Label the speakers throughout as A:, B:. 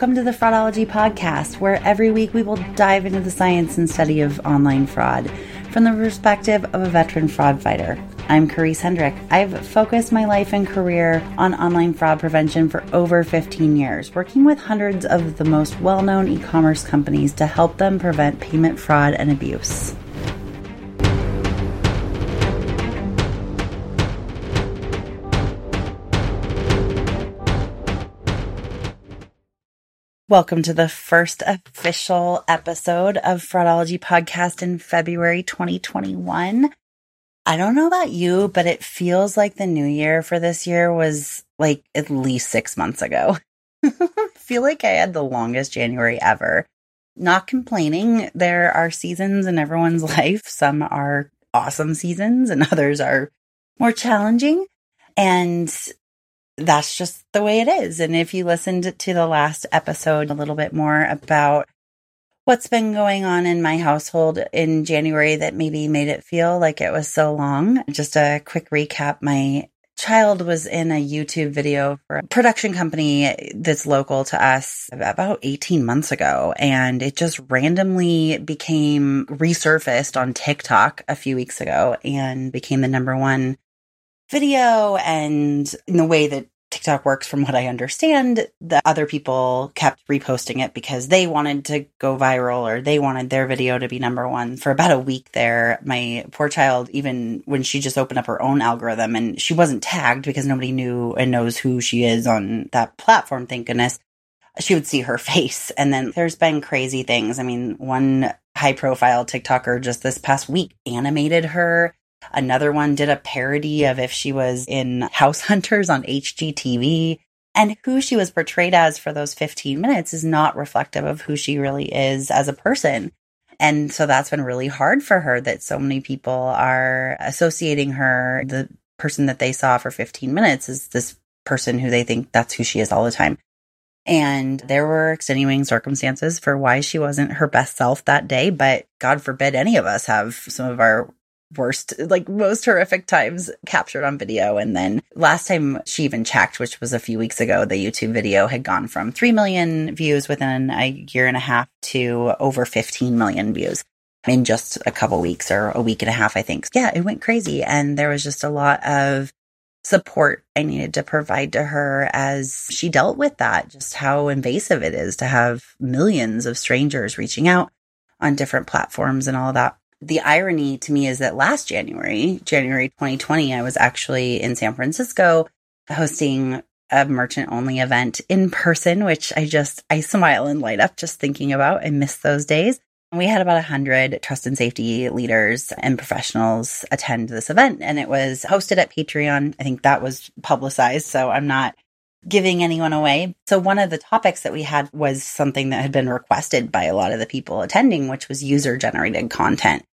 A: Welcome to the Fraudology Podcast, where every week we will dive into the science and study of online fraud from the perspective of a veteran fraud fighter. I'm Karisa Hendrick. I've focused my life and career on online fraud prevention for over 15 years, working with hundreds of the most well known e commerce companies to help them prevent payment fraud and abuse. Welcome to the first official episode of Fraudology Podcast in February 2021. I don't know about you, but it feels like the new year for this year was like at least six months ago. Feel like I had the longest January ever. Not complaining. There are seasons in everyone's life. Some are awesome seasons and others are more challenging. And that's just the way it is. And if you listened to the last episode a little bit more about what's been going on in my household in January that maybe made it feel like it was so long, just a quick recap. My child was in a YouTube video for a production company that's local to us about 18 months ago. And it just randomly became resurfaced on TikTok a few weeks ago and became the number one video and in the way that TikTok works from what I understand, the other people kept reposting it because they wanted to go viral or they wanted their video to be number one for about a week there. My poor child, even when she just opened up her own algorithm and she wasn't tagged because nobody knew and knows who she is on that platform, thank goodness, she would see her face. And then there's been crazy things. I mean, one high profile TikToker just this past week animated her Another one did a parody of if she was in House Hunters on HGTV. And who she was portrayed as for those 15 minutes is not reflective of who she really is as a person. And so that's been really hard for her that so many people are associating her, the person that they saw for 15 minutes, is this person who they think that's who she is all the time. And there were extenuating circumstances for why she wasn't her best self that day. But God forbid any of us have some of our worst, like most horrific times captured on video. And then last time she even checked, which was a few weeks ago, the YouTube video had gone from 3 million views within a year and a half to over 15 million views in just a couple weeks or a week and a half, I think. Yeah, it went crazy. And there was just a lot of support I needed to provide to her as she dealt with that, just how invasive it is to have millions of strangers reaching out on different platforms and all that the irony to me is that last January, January 2020, I was actually in San Francisco hosting a merchant only event in person, which I just, I smile and light up just thinking about. I miss those days. And we had about a hundred trust and safety leaders and professionals attend this event and it was hosted at Patreon. I think that was publicized. So I'm not giving anyone away. So one of the topics that we had was something that had been requested by a lot of the people attending, which was user generated content.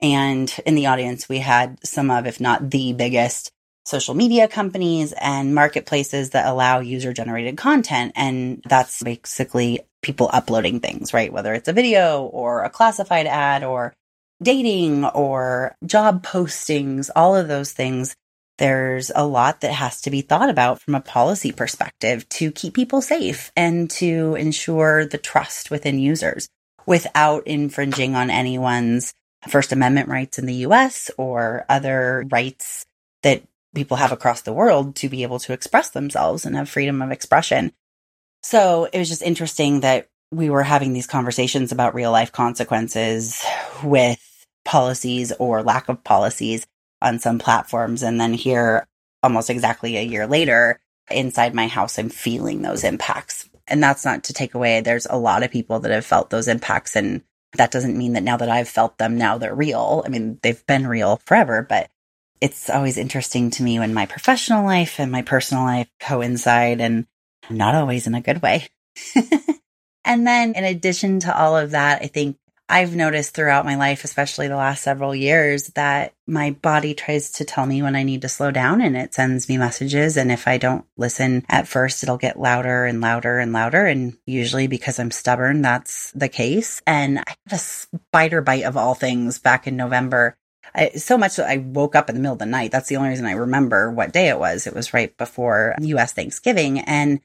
A: And in the audience, we had some of, if not the biggest social media companies and marketplaces that allow user generated content. And that's basically people uploading things, right? Whether it's a video or a classified ad or dating or job postings, all of those things. There's a lot that has to be thought about from a policy perspective to keep people safe and to ensure the trust within users without infringing on anyone's First Amendment rights in the US or other rights that people have across the world to be able to express themselves and have freedom of expression. So it was just interesting that we were having these conversations about real life consequences with policies or lack of policies on some platforms. And then here, almost exactly a year later, inside my house, I'm feeling those impacts. And that's not to take away, there's a lot of people that have felt those impacts and that doesn't mean that now that I've felt them, now they're real. I mean, they've been real forever, but it's always interesting to me when my professional life and my personal life coincide and not always in a good way. and then in addition to all of that, I think I've noticed throughout my life, especially the last several years, that my body tries to tell me when I need to slow down and it sends me messages. And if I don't listen at first, it'll get louder and louder and louder. And usually because I'm stubborn, that's the case. And I had a spider bite of all things back in November. I, so much that I woke up in the middle of the night. That's the only reason I remember what day it was. It was right before US Thanksgiving. And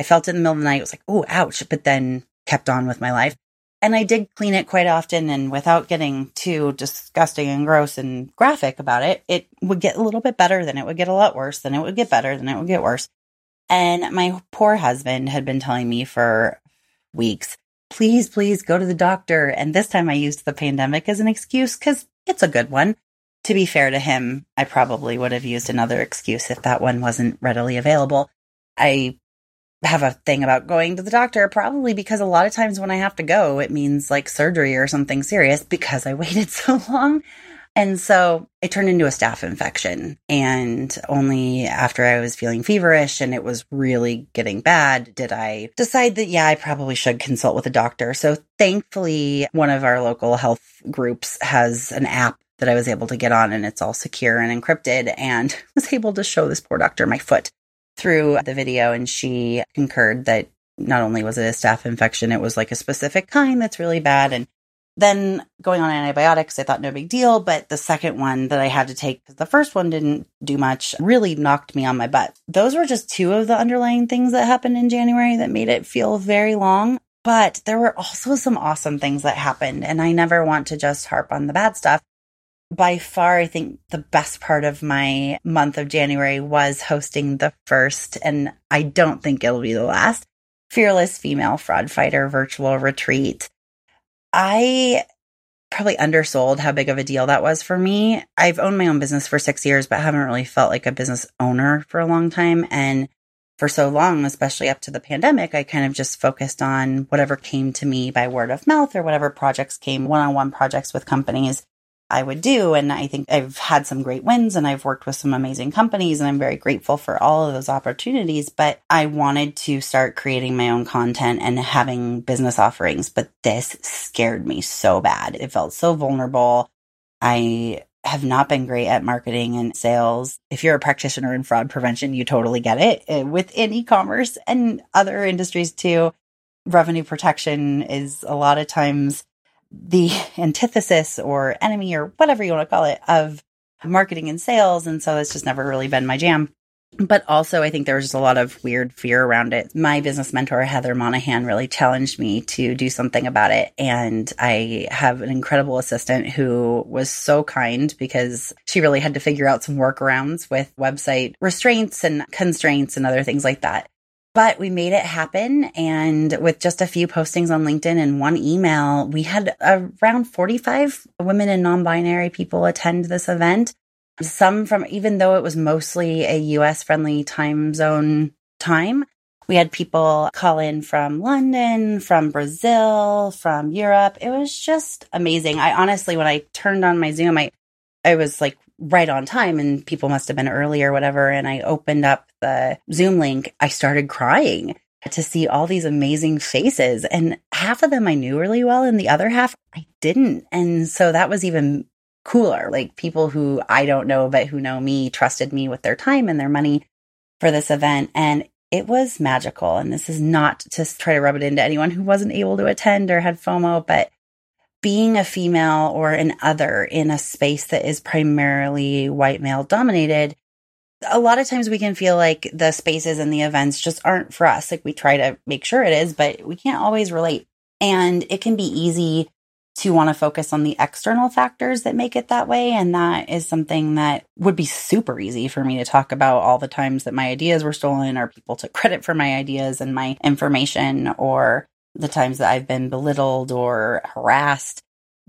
A: I felt it in the middle of the night. It was like, oh, ouch. But then kept on with my life. And I did clean it quite often. And without getting too disgusting and gross and graphic about it, it would get a little bit better. Then it would get a lot worse. Then it would get better. Then it would get worse. And my poor husband had been telling me for weeks, please, please go to the doctor. And this time I used the pandemic as an excuse because it's a good one. To be fair to him, I probably would have used another excuse if that one wasn't readily available. I have a thing about going to the doctor, probably because a lot of times when I have to go, it means like surgery or something serious because I waited so long. And so it turned into a staph infection. And only after I was feeling feverish and it was really getting bad did I decide that, yeah, I probably should consult with a doctor. So thankfully, one of our local health groups has an app that I was able to get on and it's all secure and encrypted and was able to show this poor doctor my foot through the video and she concurred that not only was it a staph infection, it was like a specific kind that's really bad. And then going on antibiotics, I thought no big deal. But the second one that I had to take, because the first one didn't do much, really knocked me on my butt. Those were just two of the underlying things that happened in January that made it feel very long. But there were also some awesome things that happened. And I never want to just harp on the bad stuff by far, I think the best part of my month of January was hosting the first, and I don't think it'll be the last, Fearless Female Fraud Fighter virtual retreat. I probably undersold how big of a deal that was for me. I've owned my own business for six years, but haven't really felt like a business owner for a long time. And for so long, especially up to the pandemic, I kind of just focused on whatever came to me by word of mouth or whatever projects came one on one projects with companies. I would do. And I think I've had some great wins and I've worked with some amazing companies and I'm very grateful for all of those opportunities. But I wanted to start creating my own content and having business offerings. But this scared me so bad. It felt so vulnerable. I have not been great at marketing and sales. If you're a practitioner in fraud prevention, you totally get it uh, within e-commerce and other industries too. Revenue protection is a lot of times the antithesis or enemy or whatever you want to call it of marketing and sales. And so it's just never really been my jam. But also, I think there was just a lot of weird fear around it. My business mentor, Heather Monahan, really challenged me to do something about it. And I have an incredible assistant who was so kind because she really had to figure out some workarounds with website restraints and constraints and other things like that. But we made it happen. And with just a few postings on LinkedIn and one email, we had around 45 women and non binary people attend this event. Some from, even though it was mostly a US friendly time zone time, we had people call in from London, from Brazil, from Europe. It was just amazing. I honestly, when I turned on my Zoom, I, I was like right on time and people must have been early or whatever. And I opened up the Zoom link. I started crying to see all these amazing faces. And half of them I knew really well, and the other half I didn't. And so that was even cooler. Like people who I don't know, but who know me, trusted me with their time and their money for this event. And it was magical. And this is not to try to rub it into anyone who wasn't able to attend or had FOMO, but being a female or an other in a space that is primarily white male dominated, a lot of times we can feel like the spaces and the events just aren't for us. Like we try to make sure it is, but we can't always relate. And it can be easy to want to focus on the external factors that make it that way. And that is something that would be super easy for me to talk about all the times that my ideas were stolen or people took credit for my ideas and my information or the times that I've been belittled or harassed.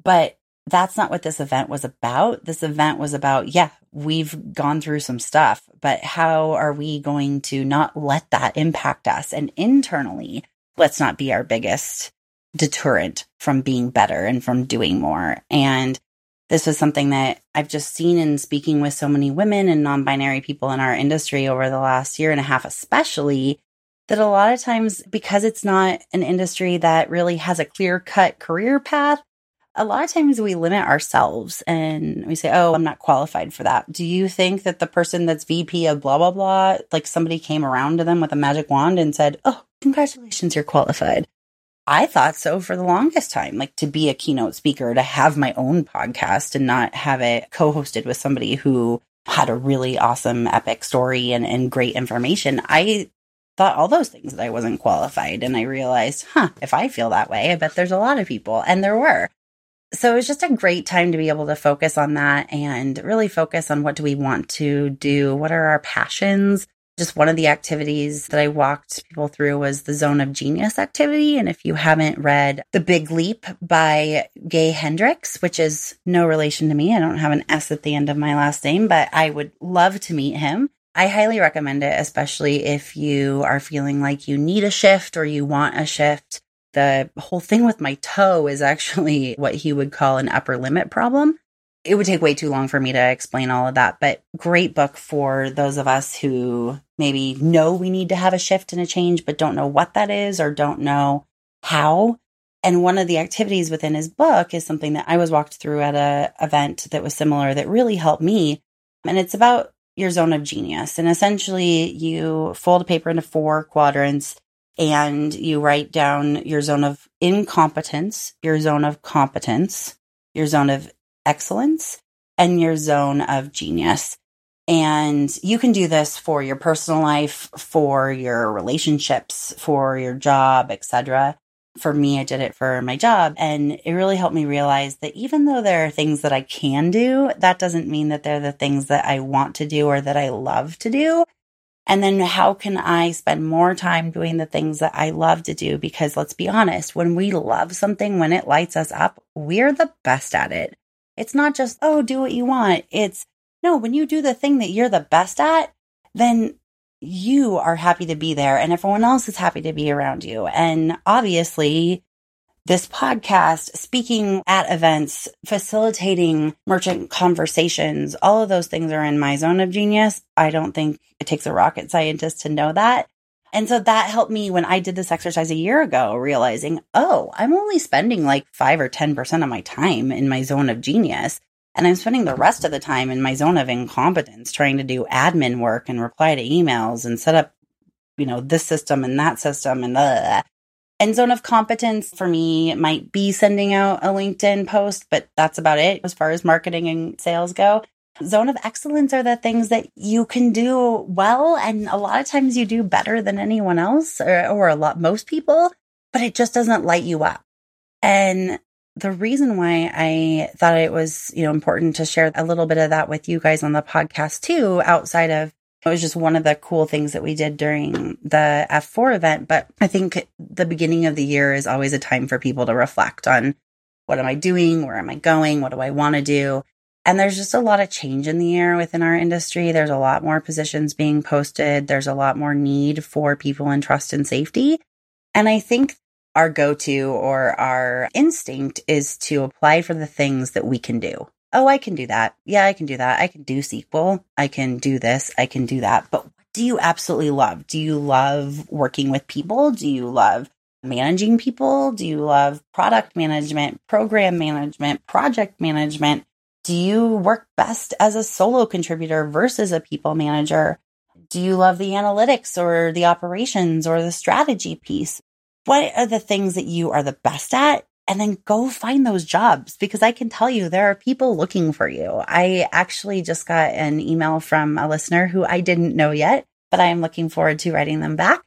A: But that's not what this event was about. This event was about, yeah, we've gone through some stuff, but how are we going to not let that impact us? And internally, let's not be our biggest deterrent from being better and from doing more. And this was something that I've just seen in speaking with so many women and non binary people in our industry over the last year and a half, especially that a lot of times, because it's not an industry that really has a clear cut career path, a lot of times we limit ourselves and we say, Oh, I'm not qualified for that. Do you think that the person that's VP of blah, blah, blah, like somebody came around to them with a magic wand and said, Oh, congratulations, you're qualified? I thought so for the longest time, like to be a keynote speaker, to have my own podcast and not have it co hosted with somebody who had a really awesome, epic story and, and great information. I thought all those things that I wasn't qualified. And I realized, huh, if I feel that way, I bet there's a lot of people. And there were. So it was just a great time to be able to focus on that and really focus on what do we want to do? What are our passions? Just one of the activities that I walked people through was the Zone of Genius activity. And if you haven't read The Big Leap by Gay Hendricks, which is no relation to me, I don't have an S at the end of my last name, but I would love to meet him. I highly recommend it, especially if you are feeling like you need a shift or you want a shift. The whole thing with my toe is actually what he would call an upper limit problem it would take way too long for me to explain all of that, but great book for those of us who maybe know we need to have a shift and a change, but don't know what that is or don't know how. And one of the activities within his book is something that I was walked through at a event that was similar that really helped me. And it's about your zone of genius. And essentially you fold a paper into four quadrants and you write down your zone of incompetence, your zone of competence, your zone of excellence and your zone of genius. And you can do this for your personal life, for your relationships, for your job, etc. For me, I did it for my job and it really helped me realize that even though there are things that I can do, that doesn't mean that they're the things that I want to do or that I love to do. And then how can I spend more time doing the things that I love to do? Because let's be honest, when we love something, when it lights us up, we're the best at it. It's not just, oh, do what you want. It's no, when you do the thing that you're the best at, then you are happy to be there and everyone else is happy to be around you. And obviously, this podcast, speaking at events, facilitating merchant conversations, all of those things are in my zone of genius. I don't think it takes a rocket scientist to know that. And so that helped me when I did this exercise a year ago, realizing, oh, I'm only spending like five or 10% of my time in my zone of genius. And I'm spending the rest of the time in my zone of incompetence trying to do admin work and reply to emails and set up, you know, this system and that system and uh, the and zone of competence for me might be sending out a LinkedIn post, but that's about it as far as marketing and sales go zone of excellence are the things that you can do well. And a lot of times you do better than anyone else or, or a lot, most people, but it just doesn't light you up. And the reason why I thought it was, you know, important to share a little bit of that with you guys on the podcast too, outside of it was just one of the cool things that we did during the F4 event. But I think the beginning of the year is always a time for people to reflect on what am I doing? Where am I going? What do I want to do? And there's just a lot of change in the air within our industry. There's a lot more positions being posted. There's a lot more need for people in trust and safety. And I think our go to or our instinct is to apply for the things that we can do. Oh, I can do that. Yeah, I can do that. I can do SQL. I can do this. I can do that. But do you absolutely love? Do you love working with people? Do you love managing people? Do you love product management, program management, project management? Do you work best as a solo contributor versus a people manager? Do you love the analytics or the operations or the strategy piece? What are the things that you are the best at? And then go find those jobs because I can tell you there are people looking for you. I actually just got an email from a listener who I didn't know yet, but I am looking forward to writing them back.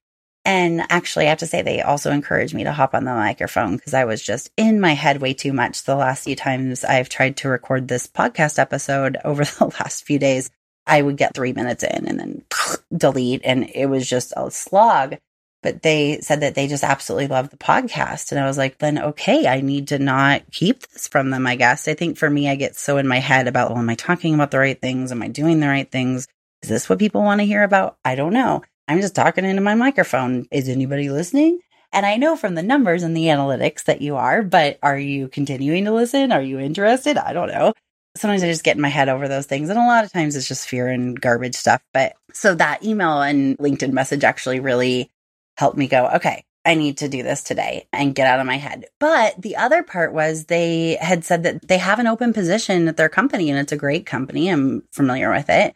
A: And actually, I have to say, they also encouraged me to hop on the microphone because I was just in my head way too much the last few times I've tried to record this podcast episode over the last few days. I would get three minutes in and then delete, and it was just a slog. But they said that they just absolutely love the podcast. And I was like, then okay, I need to not keep this from them, I guess. I think for me, I get so in my head about, well, am I talking about the right things? Am I doing the right things? Is this what people want to hear about? I don't know. I'm just talking into my microphone. Is anybody listening? And I know from the numbers and the analytics that you are, but are you continuing to listen? Are you interested? I don't know. sometimes I just get in my head over those things. And a lot of times it's just fear and garbage stuff. But so that email and LinkedIn message actually really helped me go, okay, I need to do this today and get out of my head. But the other part was they had said that they have an open position at their company and it's a great company. I'm familiar with it.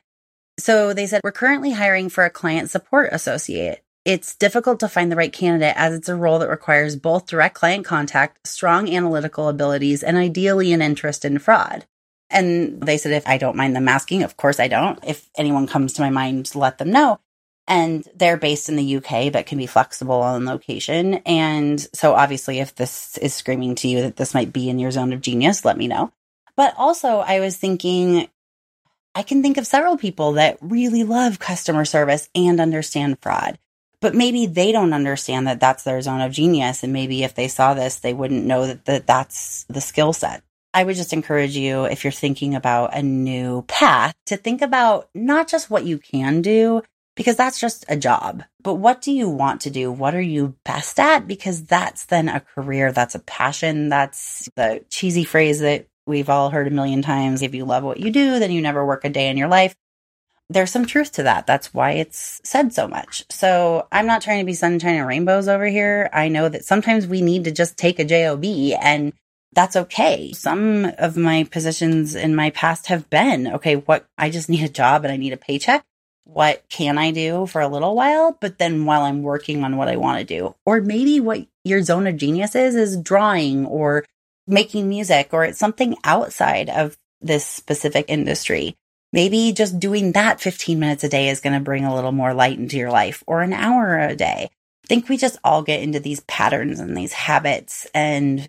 A: So they said, we're currently hiring for a client support associate. It's difficult to find the right candidate as it's a role that requires both direct client contact, strong analytical abilities, and ideally an interest in fraud. And they said, if I don't mind them asking, of course I don't. If anyone comes to my mind, let them know. And they're based in the UK, but can be flexible on location. And so obviously, if this is screaming to you that this might be in your zone of genius, let me know. But also, I was thinking, I can think of several people that really love customer service and understand fraud but maybe they don't understand that that's their zone of genius. And maybe if they saw this, they wouldn't know that, that that's the skill set. I would just encourage you, if you're thinking about a new path, to think about not just what you can do, because that's just a job, but what do you want to do? What are you best at? Because that's then a career, that's a passion, that's the cheesy phrase that we've all heard a million times. If you love what you do, then you never work a day in your life there's some truth to that. That's why it's said so much. So I'm not trying to be sunshine and rainbows over here. I know that sometimes we need to just take a job and that's okay. Some of my positions in my past have been okay, what I just need a job and I need a paycheck. What can I do for a little while? But then while I'm working on what I want to do, or maybe what your zone of genius is, is drawing or making music, or it's something outside of this specific industry. Maybe just doing that 15 minutes a day is going to bring a little more light into your life or an hour a day. I think we just all get into these patterns and these habits and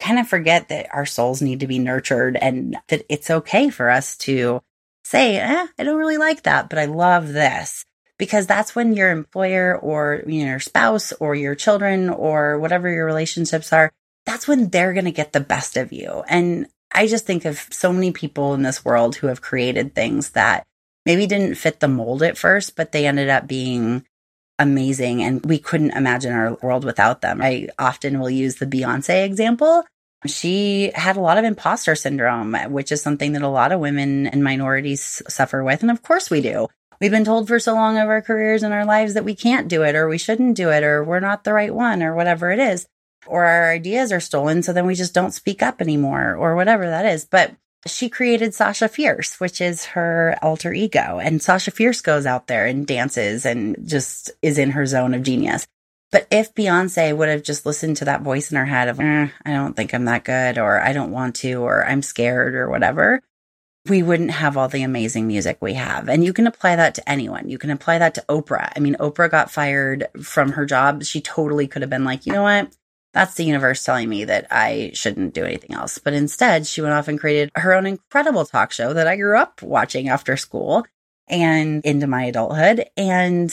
A: kind of forget that our souls need to be nurtured and that it's okay for us to say, eh, I don't really like that, but I love this. Because that's when your employer or you know, your spouse or your children or whatever your relationships are, that's when they're going to get the best of you. And I just think of so many people in this world who have created things that maybe didn't fit the mold at first, but they ended up being amazing and we couldn't imagine our world without them. I often will use the Beyonce example. She had a lot of imposter syndrome, which is something that a lot of women and minorities suffer with. And of course we do. We've been told for so long of our careers and our lives that we can't do it or we shouldn't do it or we're not the right one or whatever it is or our ideas are stolen. So then we just don't speak up anymore or whatever that is. But she created Sasha Fierce, which is her alter ego. And Sasha Fierce goes out there and dances and just is in her zone of genius. But if Beyonce would have just listened to that voice in her head of, eh, I don't think I'm that good, or I don't want to, or I'm scared, or whatever, we wouldn't have all the amazing music we have. And you can apply that to anyone. You can apply that to Oprah. I mean, Oprah got fired from her job. She totally could have been like, you know what? That's the universe telling me that I shouldn't do anything else. But instead, she went off and created her own incredible talk show that I grew up watching after school and into my adulthood. And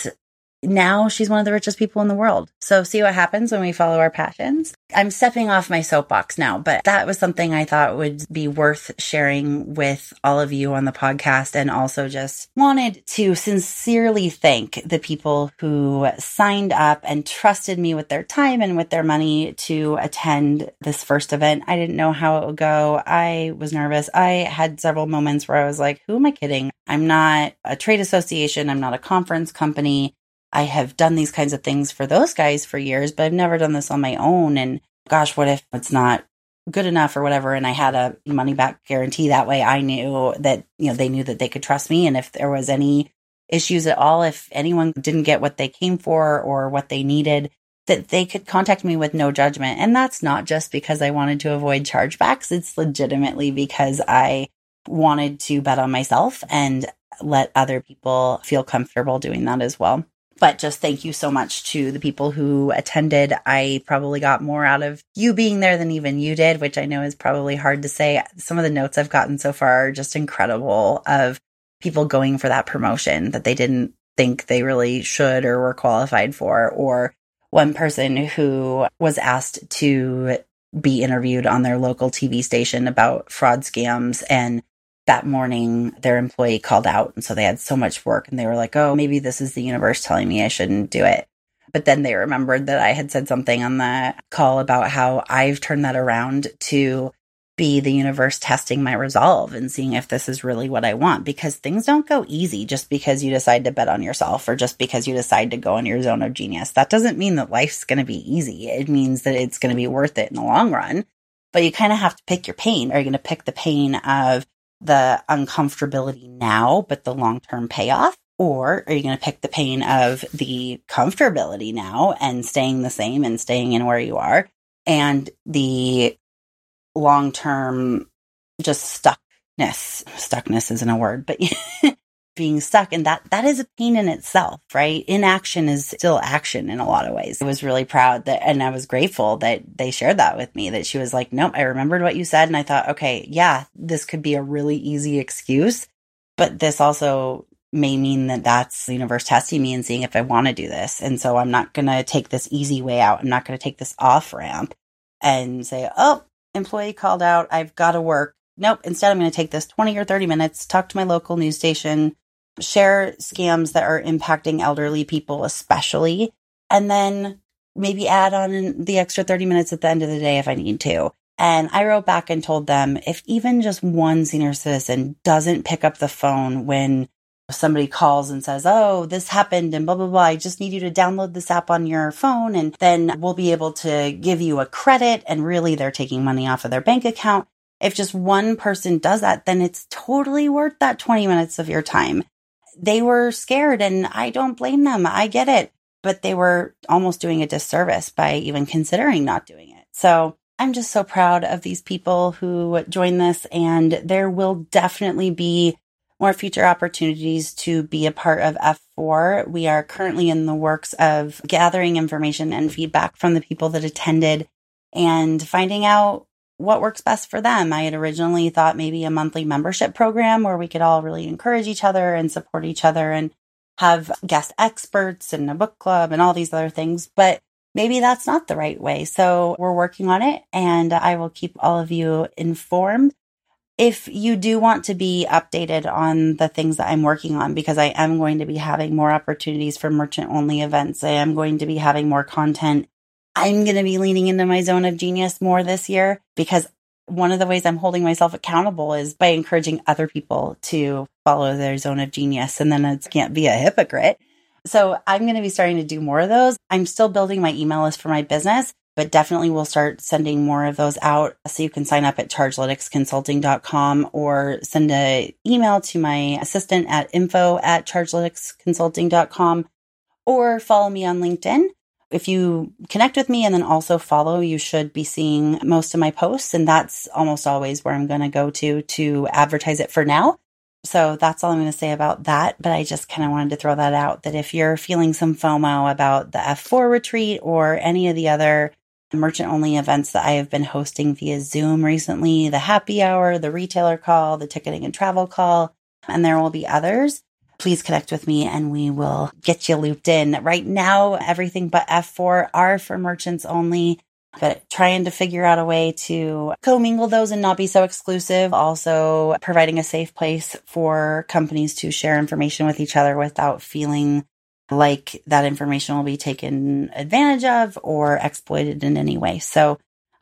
A: now she's one of the richest people in the world. So see what happens when we follow our passions. I'm stepping off my soapbox now, but that was something I thought would be worth sharing with all of you on the podcast and also just wanted to sincerely thank the people who signed up and trusted me with their time and with their money to attend this first event. I didn't know how it would go. I was nervous. I had several moments where I was like, who am I kidding? I'm not a trade association. I'm not a conference company. I have done these kinds of things for those guys for years, but I've never done this on my own. And gosh, what if it's not good enough or whatever? And I had a money back guarantee. That way I knew that, you know, they knew that they could trust me. And if there was any issues at all, if anyone didn't get what they came for or what they needed, that they could contact me with no judgment. And that's not just because I wanted to avoid chargebacks. It's legitimately because I wanted to bet on myself and let other people feel comfortable doing that as well. But just thank you so much to the people who attended. I probably got more out of you being there than even you did, which I know is probably hard to say. Some of the notes I've gotten so far are just incredible of people going for that promotion that they didn't think they really should or were qualified for, or one person who was asked to be interviewed on their local TV station about fraud scams and that morning their employee called out and so they had so much work and they were like oh maybe this is the universe telling me i shouldn't do it but then they remembered that i had said something on the call about how i've turned that around to be the universe testing my resolve and seeing if this is really what I want because things don't go easy just because you decide to bet on yourself or just because you decide to go in your zone of genius. That doesn't mean that life's going to be easy. It means that it's going to be worth it in the long run. But you kind of have to pick your pain. Are you going to pick the pain of the uncomfortability now, but the long term payoff? Or are you going to pick the pain of the comfortability now and staying the same and staying in where you are and the long term just stuckness. Stuckness isn't a word, but being stuck. And that that is a pain in itself right? Inaction is still action in a lot of ways. I was really proud that and i was grateful that they shared that with me that she was like nope i remembered what you said. And i thought okay yeah this could be a really easy excuse. But this also may mean that that's the universe testing me and seeing if i want to do this. And so i'm not going to take this easy way out. I'm not going to take this off ramp and say oh employee called out. I've got to work. Nope. Instead, I'm going to take this 20 or 30 minutes, talk to my local news station, share scams that are impacting elderly people, especially, and then maybe add on the extra 30 minutes at the end of the day if I need to. And I wrote back and told them if even just one senior citizen doesn't pick up the phone when somebody calls and says, Oh, this happened and blah, blah, blah. I just need you to download this app on your phone and then we'll be able to give you a credit. And really they're taking money off of their bank account. If just one person does that, then it's totally worth that 20 minutes of your time. They were scared and I don't blame them. I get it, but they were almost doing a disservice by even considering not doing it. So I'm just so proud of these people who joined this and there will definitely be more future opportunities to be a part of F4. We are currently in the works of gathering information and feedback from the people that attended and finding out what works best for them. I had originally thought maybe a monthly membership program where we could all really encourage each other and support each other and have guest experts and a book club and all these other things. But maybe that's not the right way. So we're working on it and I will keep all of you informed if you do want to be updated on the things that I'm working on, because I am going to be having more opportunities for merchant only events, I am going to be having more content. I'm going to be leaning into my zone of genius more this year because one of the ways I'm holding myself accountable is by encouraging other people to follow their zone of genius. And then it can't be a hypocrite. So I'm going to be starting to do more of those. I'm still building my email list for my business, but definitely we'll start sending more of those out. So you can sign up at chargelyticsconsulting.com or send an email to my assistant at info at chargelyticsconsulting.com or follow me on LinkedIn. If you connect with me and then also follow, you should be seeing most of my posts. And that's almost always where I'm going to go to to advertise it for now. So that's all I'm going to say about that. But I just kind of wanted to throw that out that if you're feeling some FOMO about the F4 retreat or any of the other merchant only events that I have been hosting via Zoom recently the happy hour, the retailer call, the ticketing and travel call, and there will be others. Please connect with me and we will get you looped in. Right now, everything but F4 are for merchants only, but trying to figure out a way to commingle those and not be so exclusive. Also, providing a safe place for companies to share information with each other without feeling like that information will be taken advantage of or exploited in any way. So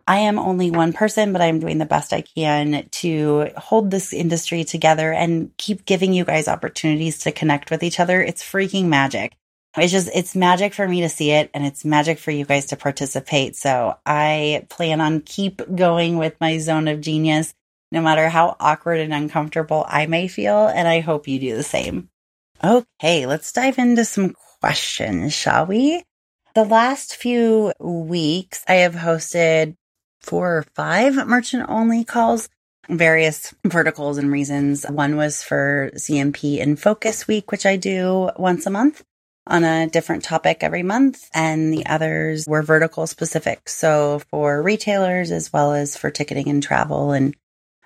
A: I am only one person, but I'm doing the best I can to hold this industry together and keep giving you guys opportunities to connect with each other. It's freaking magic. It's just, it's magic for me to see it and it's magic for you guys to participate. So I plan on keep going with my zone of genius, no matter how awkward and uncomfortable I may feel. And I hope you do the same. Okay, let's dive into some questions, shall we? The last few weeks, I have hosted four or five merchant only calls, various verticals and reasons. One was for CNP in Focus Week, which I do once a month on a different topic every month. And the others were vertical specific. So for retailers as well as for ticketing and travel and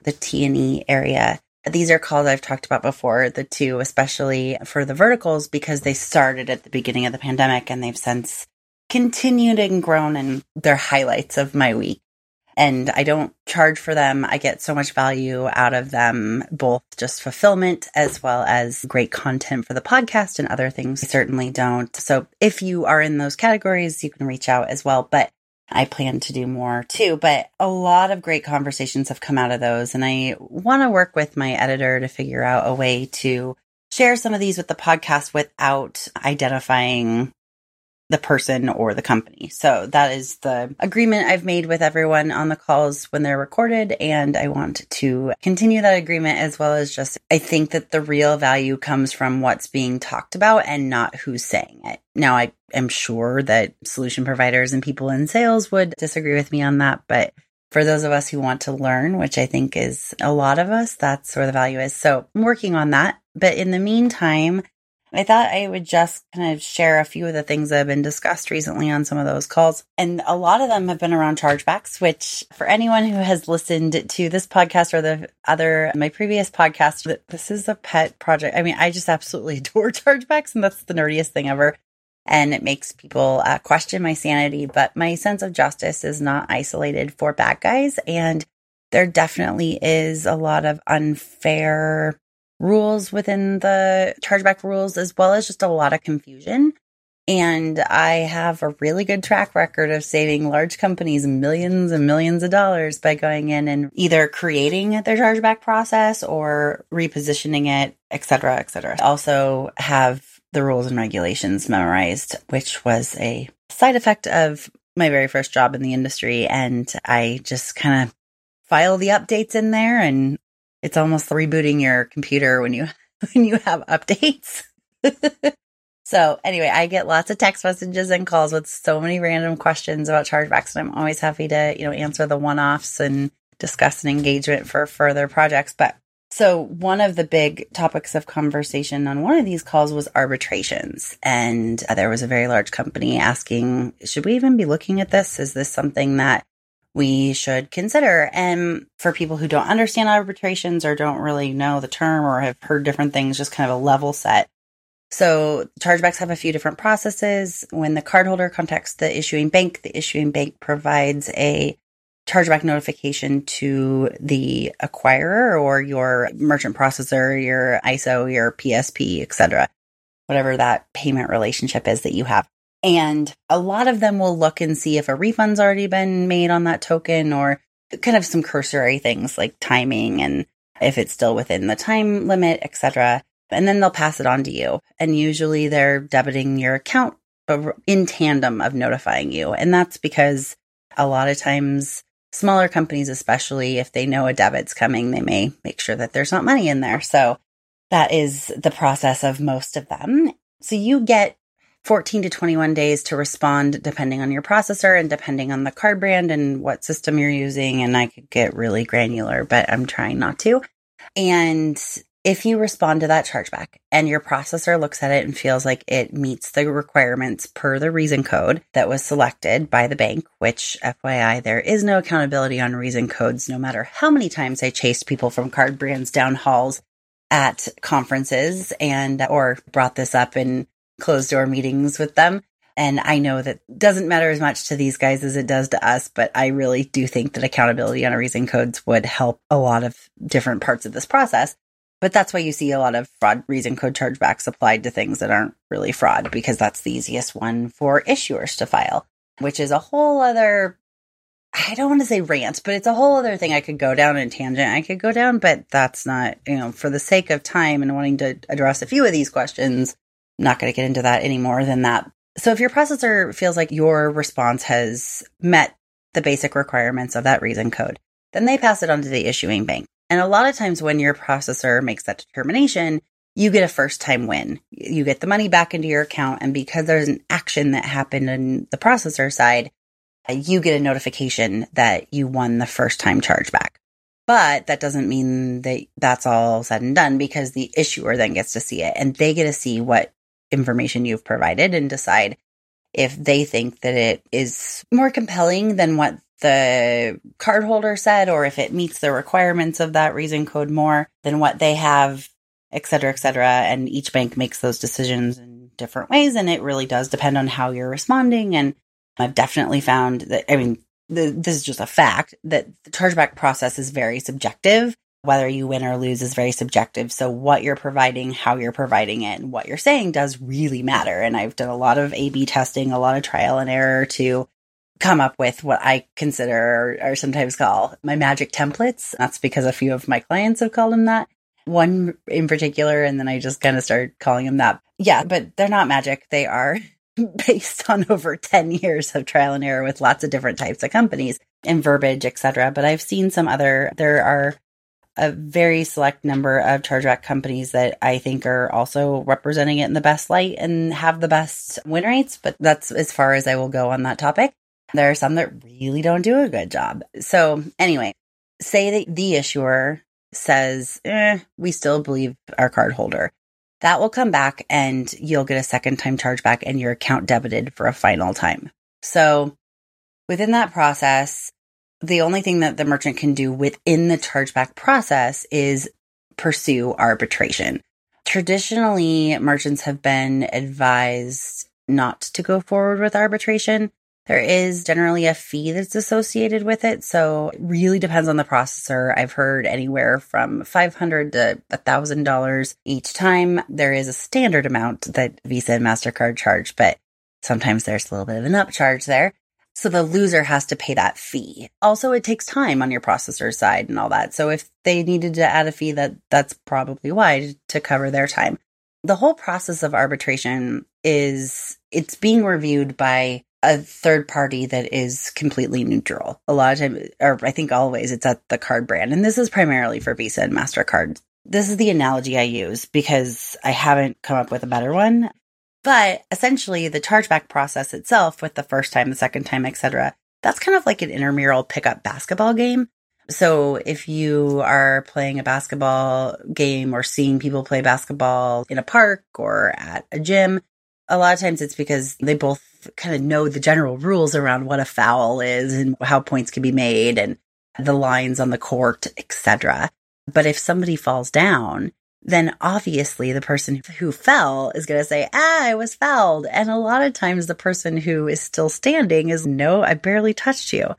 A: the T&E area. These are calls I've talked about before, the two, especially for the verticals, because they started at the beginning of the pandemic and they've since continued and grown and they're highlights of my week. And I don't charge for them. I get so much value out of them, both just fulfillment as well as great content for the podcast and other things. I certainly don't. So if you are in those categories, you can reach out as well. But I plan to do more too, but a lot of great conversations have come out of those. And I want to work with my editor to figure out a way to share some of these with the podcast without identifying the person or the company. So that is the agreement I've made with everyone on the calls when they're recorded. And I want to continue that agreement as well as just, I think that the real value comes from what's being talked about and not who's saying it. Now, I am sure that solution providers and people in sales would disagree with me on that, but for those of us who want to learn, which I think is a lot of us, that's where the value is. So I'm working on that. But in the meantime, I thought I would just kind of share a few of the things that have been discussed recently on some of those calls. And a lot of them have been around chargebacks, which for anyone who has listened to this podcast or the other, my previous podcast, this is a pet project. I mean, I just absolutely adore chargebacks and that's the nerdiest thing ever. And it makes people uh, question my sanity, but my sense of justice is not isolated for bad guys. And there definitely is a lot of unfair rules within the chargeback rules, as well as just a lot of confusion. And I have a really good track record of saving large companies millions and millions of dollars by going in and either creating their chargeback process or repositioning it, et cetera, et cetera. Also have the rules and regulations memorized, which was a side effect of my very first job in the industry. And I just kind of file the updates in there and it's almost rebooting your computer when you when you have updates. so anyway, I get lots of text messages and calls with so many random questions about chargebacks, and I'm always happy to you know answer the one offs and discuss an engagement for further projects. But so one of the big topics of conversation on one of these calls was arbitrations, and uh, there was a very large company asking, should we even be looking at this? Is this something that we should consider. And for people who don't understand arbitrations or don't really know the term or have heard different things, just kind of a level set. So chargebacks have a few different processes. When the cardholder contacts the issuing bank, the issuing bank provides a chargeback notification to the acquirer or your merchant processor, your ISO, your PSP, etc. Whatever that payment relationship is that you have. And a lot of them will look and see if a refund's already been made on that token or kind of some cursory things like timing and if it's still within the time limit, etc. And then they'll pass it on to you. And usually they're debiting your account in tandem of notifying you. And that's because a lot of times smaller companies, especially if they know a debit's coming, they may make sure that there's not money in there. So that is the process of most of them. So you get 14 to 21 days to respond depending on your processor and depending on the card brand and what system you're using. And I could get really granular, but I'm trying not to. And if you respond to that chargeback and your processor looks at it and feels like it meets the requirements per the reason code that was selected by the bank, which FYI, there is no accountability on reason codes, no matter how many times I chased people from card brands down halls at conferences and or brought this up in closed door meetings with them. And I know that doesn't matter as much to these guys as it does to us, but I really do think that accountability on a reason codes would help a lot of different parts of this process. But that's why you see a lot of fraud reason code chargebacks applied to things that aren't really fraud because that's the easiest one for issuers to file, which is a whole other I don't want to say rant, but it's a whole other thing I could go down in tangent. I could go down, but that's not, you know, for the sake of time and wanting to address a few of these questions, not going to get into that any more than that. So if your processor feels like your response has met the basic requirements of that reason code, then they pass it on to the issuing bank. And a lot of times when your processor makes that determination, you get a first time win. You get the money back into your account. And because there's an action that happened in the processor side, you get a notification that you won the first time chargeback. But that doesn't mean that that's all said and done because the issuer then gets to see it and they get to see what information you've provided and decide if they think that it is more compelling than what the cardholder said or if it meets the requirements of that reason code more than what they have et cetera et cetera. And each bank makes those decisions in different ways and it really does depend on how you're responding. And i've definitely found that i mean the, this is just a fact that the chargeback process is very subjective whether you win or lose is very subjective. So what you're providing, how you're providing it, and what you're saying does really matter. And I've done a lot of A B testing, a lot of trial and error to come up with what I consider or, sometimes call my magic templates. That's because a few of my clients have called them that. One in particular, and then I just kind of started calling them that. Yeah, but they're not magic. They are based on over 10 years of trial and error with lots of different types of companies and verbiage, etc. But I've seen some other, there are a very select number of chargeback companies that I think are also representing it in the best light and have the best win rates. But that's as far as I will go on that topic. There are some that really don't do a good job. So, anyway, say that the issuer says, eh, we still believe our card holder. That will come back and you'll get a second time chargeback and your account debited for a final time. So, within that process, the only thing that the merchant can do within the chargeback process is pursue arbitration. Traditionally, merchants have been advised not to go forward with arbitration. There is generally a fee that's associated with it. So it really depends on the processor. I've heard anywhere from 500 to $1,000 each time. There is a standard amount that Visa and MasterCard charge, but sometimes there's a little bit of an upcharge there. So the loser has to pay that fee. Also, it takes time on your processor side and all that. So if they needed to add a fee, that that's probably why to cover their time. The whole process of arbitration is it's being reviewed by a third party that is completely neutral. A lot of time, or I think always, it's at the card brand. And this is primarily for Visa and MasterCard. This is the analogy I use because I haven't come up with a better one. But essentially, the chargeback process itself, with the first time, the second time, etc., that's kind of like an intramural pickup basketball game. So if you are playing a basketball game or seeing people play basketball in a park or at a gym, a lot of times it's because they both kind of know the general rules around what a foul is and how points can be made and the lines on the court, etc. But if somebody falls down, then obviously the person who fell is going to say, ah, I was fouled. And a lot of times the person who is still standing is, no, I barely touched you.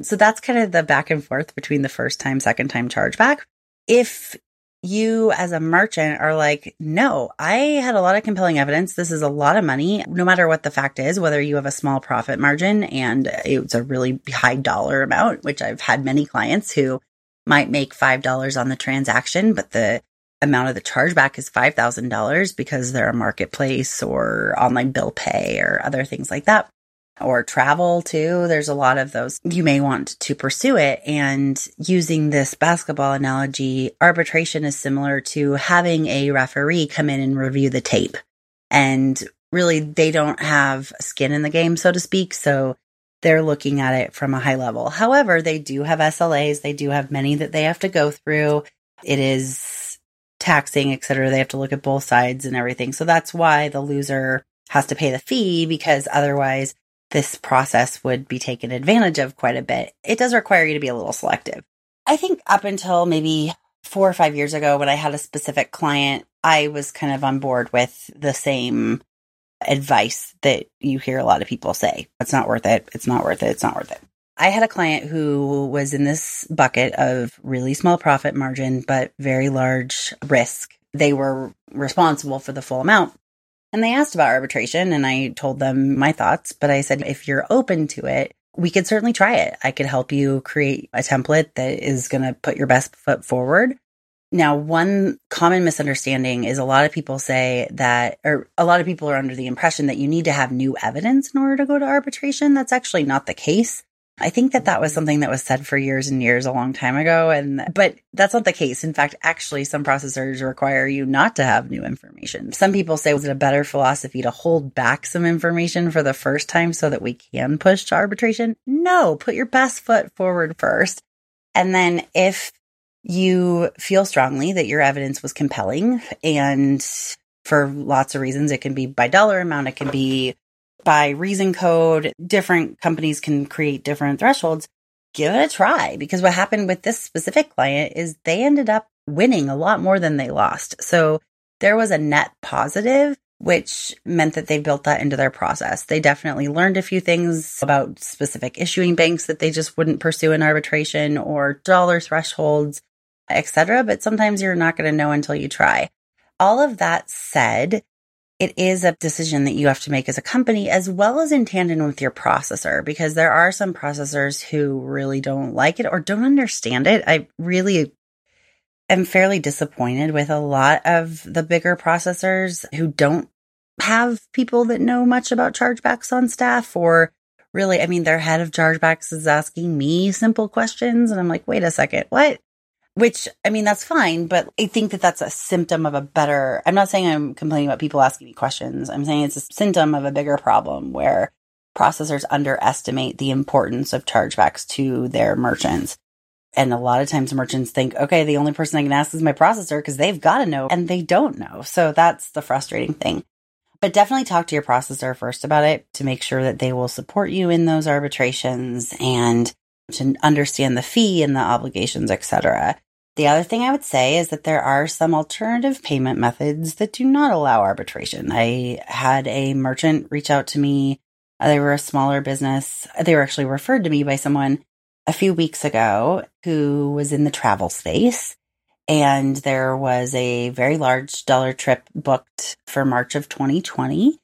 A: So that's kind of the back and forth between the first time, second time chargeback. If you as a merchant are like, no, I had a lot of compelling evidence. This is a lot of money, no matter what the fact is, whether you have a small profit margin and it's a really high dollar amount, which I've had many clients who might make $5 on the transaction, but the amount of the chargeback is $5,000 because they're a marketplace or online bill pay or other things like that. Or travel too. There's a lot of those. You may want to pursue it. And using this basketball analogy, arbitration is similar to having a referee come in and review the tape. And really, they don't have skin in the game, so to speak. So they're looking at it from a high level. However, they do have SLAs. They do have many that they have to go through. It is taxing, et cetera. They have to look at both sides and everything. So that's why the loser has to pay the fee because otherwise this process would be taken advantage of quite a bit. It does require you to be a little selective. I think up until maybe four or five years ago when I had a specific client, I was kind of on board with the same advice that you hear a lot of people say. It's not worth it. It's not worth it. It's not worth it. I had a client who was in this bucket of really small profit margin, but very large risk. They were responsible for the full amount. And they asked about arbitration, and I told them my thoughts. But I said, if you're open to it, we could certainly try it. I could help you create a template that is going to put your best foot forward. Now, one common misunderstanding is a lot of people say that, or a lot of people are under the impression that you need to have new evidence in order to go to arbitration. That's actually not the case. I think that that was something that was said for years and years a long time ago. And, but that's not the case. In fact, actually, some processors require you not to have new information. Some people say, was it a better philosophy to hold back some information for the first time so that we can push to arbitration? No, put your best foot forward first. And then if you feel strongly that your evidence was compelling and for lots of reasons, it can be by dollar amount, it can be by reason code, different companies can create different thresholds. Give it a try because what happened with this specific client is they ended up winning a lot more than they lost. So there was a net positive, which meant that they built that into their process. They definitely learned a few things about specific issuing banks that they just wouldn't pursue in arbitration or dollar thresholds, etc. But sometimes you're not going to know until you try. All of that said, it is a decision that you have to make as a company as well as in tandem with your processor because there are some processors who really don't like it or don't understand it. I really am fairly disappointed with a lot of the bigger processors who don't have people that know much about chargebacks on staff or really, I mean, their head of chargebacks is asking me simple questions and I'm like, wait a second, what? Which I mean, that's fine, but I think that that's a symptom of a better. I'm not saying I'm complaining about people asking me questions. I'm saying it's a symptom of a bigger problem where processors underestimate the importance of chargebacks to their merchants. And a lot of times merchants think, okay, the only person I can ask is my processor because they've got to know and they don't know. So that's the frustrating thing. But definitely talk to your processor first about it to make sure that they will support you in those arbitrations and to understand the fee and the obligations, etc. The other thing I would say is that there are some alternative payment methods that do not allow arbitration. I had a merchant reach out to me. Uh, they were a smaller business. They were actually referred to me by someone a few weeks ago who was in the travel space. And there was a very large dollar trip booked for March of 2020.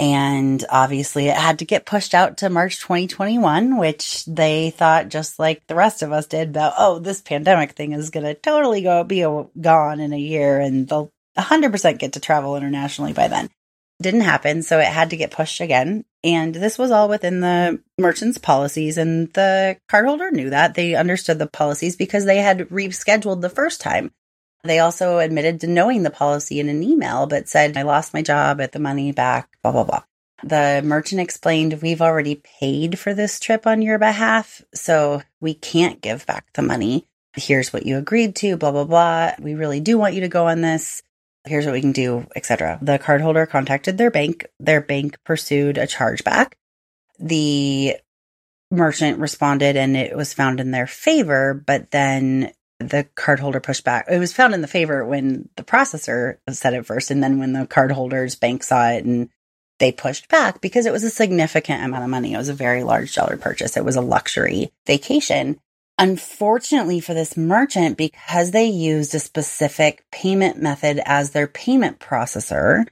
A: And obviously it had to get pushed out to March 2021, which they thought just like the rest of us did about, oh, this pandemic thing is going to totally go be a, gone in a year and they'll 100% get to travel internationally by then. Didn't happen. So it had to get pushed again. And this was all within the merchant's policies and the cardholder knew that. They understood the policies because they had rescheduled the first time. They also admitted to knowing the policy in an email, but said, I lost my job at the money back, blah, blah, blah. The merchant explained, We've already paid for this trip on your behalf, so we can't give back the money. Here's what you agreed to, blah, blah, blah. We really do want you to go on this. Here's what we can do, etc. The cardholder contacted their bank. Their bank pursued a chargeback. The merchant responded and it was found in their favor, but then the cardholder pushed back. It was found in the favor when the processor said it first, and then when the cardholder's bank saw it and they pushed back because it was a significant amount of money. It was a very large dollar purchase. It was a luxury vacation. Unfortunately for this merchant, because they used a specific payment method as their payment processor,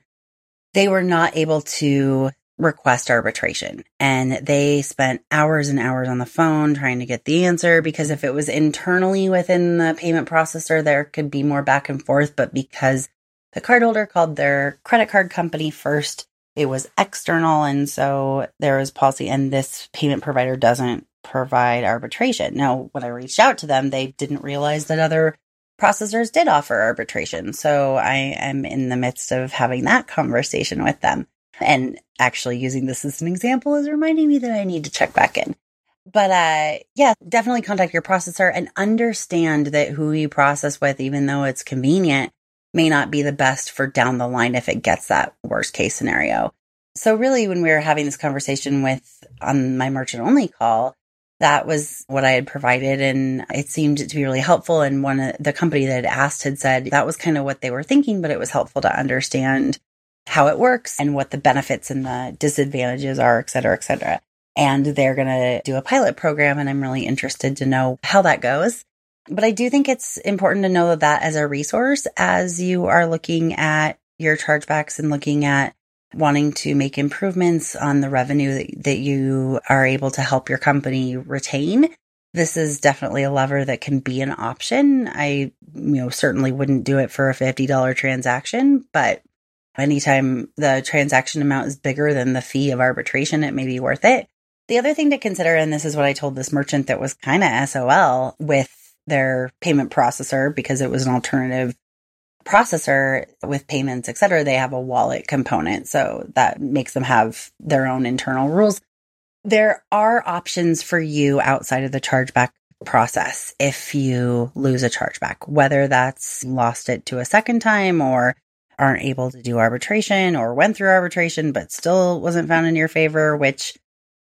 A: they were not able to request arbitration. And they spent hours and hours on the phone trying to get the answer because if it was internally within the payment processor, there could be more back and forth. But because the cardholder called their credit card company first, it was external. And so there was policy, and this payment provider doesn't provide arbitration. Now, when I reached out to them, they didn't realize that other processors did offer arbitration. So I am in the midst of having that conversation with them. And actually using this as an example is reminding me that I need to check back in. But uh yeah, definitely contact your processor and understand that who you process with, even though it's convenient, may not be the best for down the line if it gets that worst case scenario. So really when we were having this conversation with on my merchant only call, that was what I had provided and it seemed to be really helpful. And one of the company that had asked had said that was kind of what they were thinking, but it was helpful to understand how it works and what the benefits and the disadvantages are, et cetera, et cetera. And they're going to do a pilot program. And I'm really interested to know how that goes. But I do think it's important to know that as a resource as you are looking at your chargebacks and looking at wanting to make improvements on the revenue that, that you are able to help your company retain. This is definitely a lever that can be an option. I, you know, certainly wouldn't do it for a $50 transaction, but anytime the transaction amount is bigger than the fee of arbitration, it may be worth it. The other thing to consider, and this is what I told this merchant that was kind of SOL with their payment processor because it was an alternative processor with payments, et cetera, they have a wallet component. So that makes them have their own internal rules. There are options for you outside of the chargeback process if you lose a chargeback, whether that's lost it to a second time or aren't able to do arbitration or went through arbitration but still wasn't found in your favor, which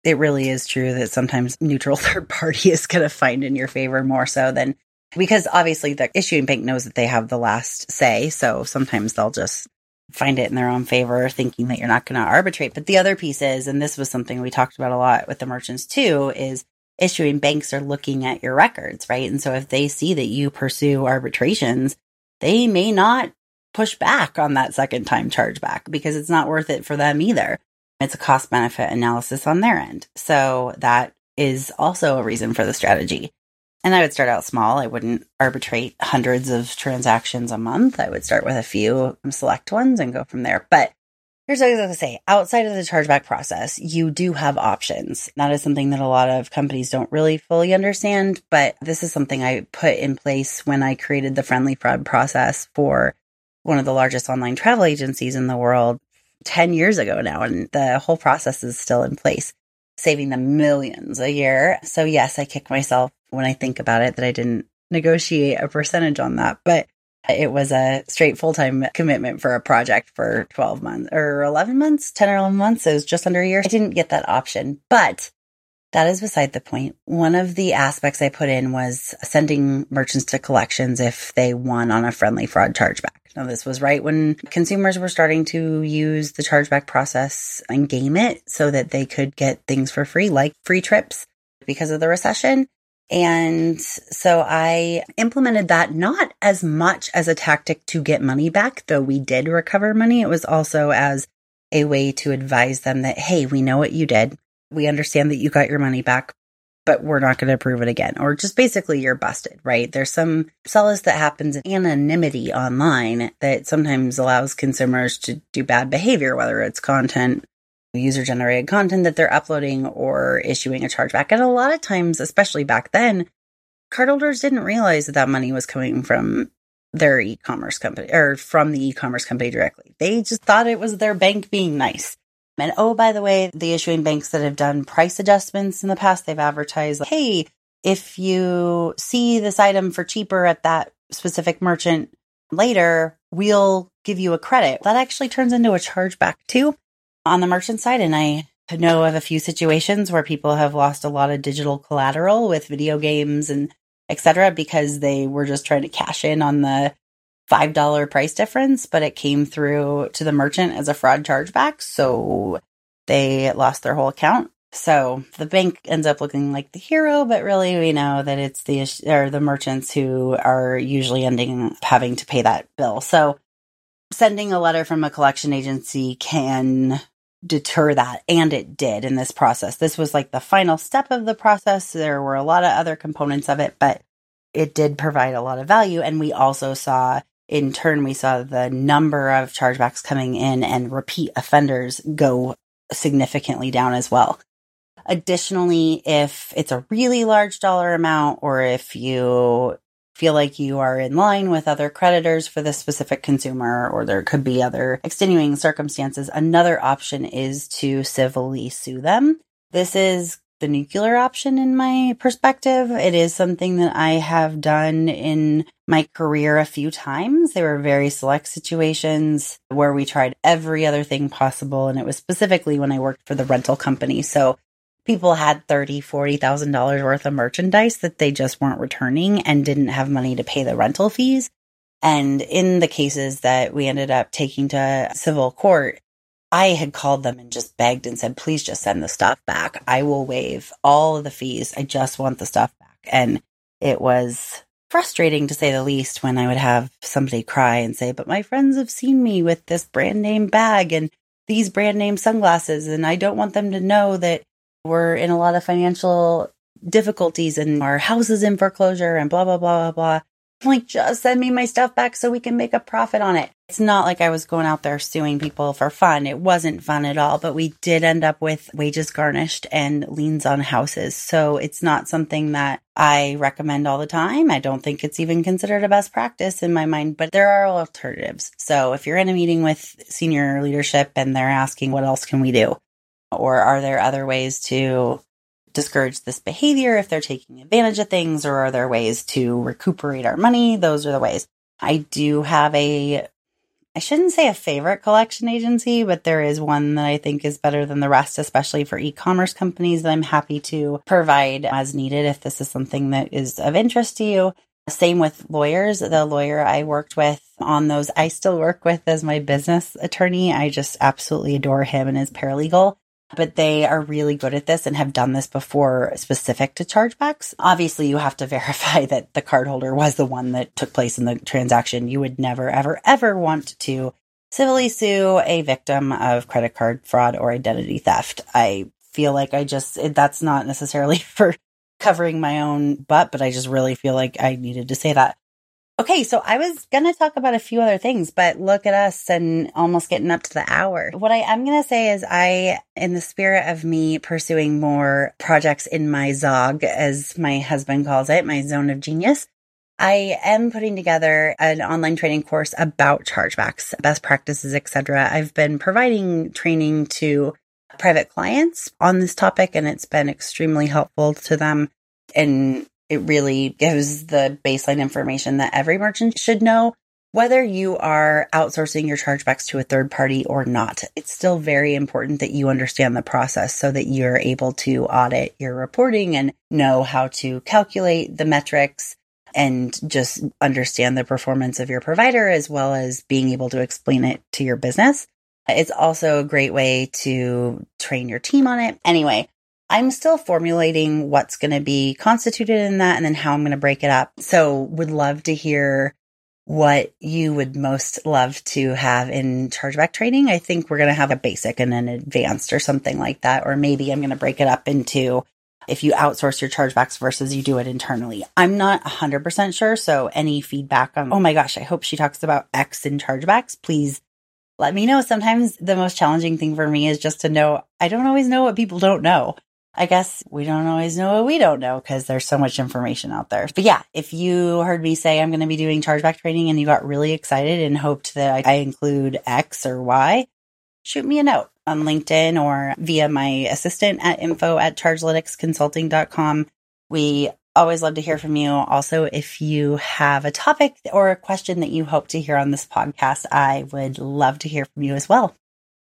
A: it really is true that sometimes neutral third party is going to find in your favor more so than because obviously the issuing bank knows that they have the last say. So sometimes they'll just find it in their own favor, thinking that you're not going to arbitrate. But the other piece is, and this was something we talked about a lot with the merchants too, is issuing banks are looking at your records, right? And so if they see that you pursue arbitrations, they may not push back on that second time chargeback because it's not worth it for them either. It's a cost benefit analysis on their end. So that is also a reason for the strategy. And I would start out small. I wouldn't arbitrate hundreds of transactions a month. I would start with a few select ones and go from there. But here's what I was going to say outside of the chargeback process, you do have options. That is something that a lot of companies don't really fully understand. But this is something I put in place when I created the friendly fraud process for one of the largest online travel agencies in the world 10 years ago now. And the whole process is still in place saving them millions a year. So yes, I kick myself when I think about it that I didn't negotiate a percentage on that, but it was a straight full time commitment for a project for 12 months or 11 months, 10 or 11 months. It was just under a year. I didn't get that option, but that is beside the point. One of the aspects I put in was sending merchants to collections if they won on a friendly fraud chargeback. Now, this was right when consumers were starting to use the chargeback process and game it so that they could get things for free, like free trips because of the recession. And so I implemented that not as much as a tactic to get money back, though we did recover money. It was also as a way to advise them that, hey, we know what you did. We understand that you got your money back, but we're not going to approve it again. Or just basically you're busted, right? There's some solace that happens in anonymity online that sometimes allows consumers to do bad behavior, whether it's content, user generated content that they're uploading or issuing a chargeback. And a lot of times, especially back then, cardholders didn't realize that that money was coming from their e-commerce company or from the e-commerce company directly. They just thought it was their bank being nice. And oh, by the way, the issuing banks that have done price adjustments in the past, they've advertised, like, hey, if you see this item for cheaper at that specific merchant later, we'll give you a credit. That actually turns into a chargeback too on the merchant side. And I know of a few situations where people have lost a lot of digital collateral with video games and etc. because they were just trying to cash in on the $5 price difference, but it came through to the merchant as a fraud chargeback. So they lost their whole account. So the bank ends up looking like the hero, but really we know that it's the or the merchants who are usually ending up having to pay that bill. So sending a letter from a collection agency can deter that and it did in this process. This was like the final step of the process. There were a lot of other components of it, but it did provide a lot of value and we also saw in turn, we saw the number of chargebacks coming in and repeat offenders go significantly down as well. Additionally, if it's a really large dollar amount or if you feel like you are in line with other creditors for this specific consumer or there could be other extenuating circumstances, another option is to civilly sue them. This is the nuclear option in my perspective. It is something that I have done in my career a few times. There were very select situations where we tried every other thing possible. And it was specifically when I worked for the rental company. So people had thirty, forty thousand dollars worth of merchandise that they just weren't returning and didn't have money to pay the rental fees. And in the cases that we ended up taking to civil court, I had called them and just begged and said, please just send the stuff back. I will waive all of the fees. I just want the stuff back. And it was frustrating to say the least when I would have somebody cry and say, but my friends have seen me with this brand name bag and these brand name sunglasses. And I don't want them to know that we're in a lot of financial difficulties and our house is in foreclosure and blah, blah, blah, blah, blah like, just send me my stuff back so we can make a profit on it. It's not like I was going out there suing people for fun. It wasn't fun at all, but we did end up with wages garnished and liens on houses. So it's not something that I recommend all the time. I don't think it's even considered a best practice in my mind, but there are alternatives. So if you're in a meeting with senior leadership and they're asking, what else can we do? Or are there other ways to discourage this behavior if they're taking advantage of things or are there ways to recuperate our money those are the ways i do have a i shouldn't say a favorite collection agency but there is one that i think is better than the rest especially for e-commerce companies that i'm happy to provide as needed if this is something that is of interest to you. Same with lawyers. The lawyer i worked with on those i still work with as my business attorney. I just absolutely adore him and his paralegal but they are really good at this and have done this before specific to chargebacks. Obviously, you have to verify that the cardholder was the one that took place in the transaction. You would never, ever, ever want to civilly sue a victim of credit card fraud or identity theft. I feel like I just, that's not necessarily for covering my own butt, but I just really feel like I needed to say that. Okay, so I was going to talk about a few other things, but look at us and almost getting up to the hour. What I am going to say is I, in the spirit of me pursuing more projects in my ZOG, as my husband calls it, my zone of genius, I am putting together an online training course about chargebacks, best practices, etc. I've been providing training to private clients on this topic and it's been extremely helpful to them and it really gives the baseline information that every merchant should know whether you are outsourcing your chargebacks to a third party or not. It's still very important that you understand the process so that you're able to audit your reporting and know how to calculate the metrics and just understand the performance of your provider as well as being able to explain it to your business. It's also a great way to train your team on it. Anyway, I'm still formulating what's going to be constituted in that and then how I'm going to break it up. So would love to hear what you would most love to have in chargeback training. I think we're going to have a basic and an advanced or something like that. Or maybe I'm going to break it up into if you outsource your chargebacks versus you do it internally. I'm not 100% sure. So any feedback on, oh my gosh, I hope she talks about X in chargebacks, please let me know. Sometimes the most challenging thing for me is just to know I don't always know what people don't know. I guess we don't always know what we don't know because there's so much information out there. But yeah, if you heard me say I'm going to be doing chargeback training and you got really excited and hoped that I include X or Y, shoot me a note on LinkedIn or via my assistant at info at chargelyticsconsulting.com. We always love to hear from you. Also, if you have a topic or a question that you hope to hear on this podcast, I would love to hear from you as well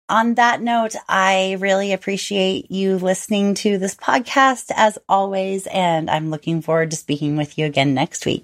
A: on that note, I really appreciate you listening to this podcast as always, and I'm looking forward to speaking with you again next week.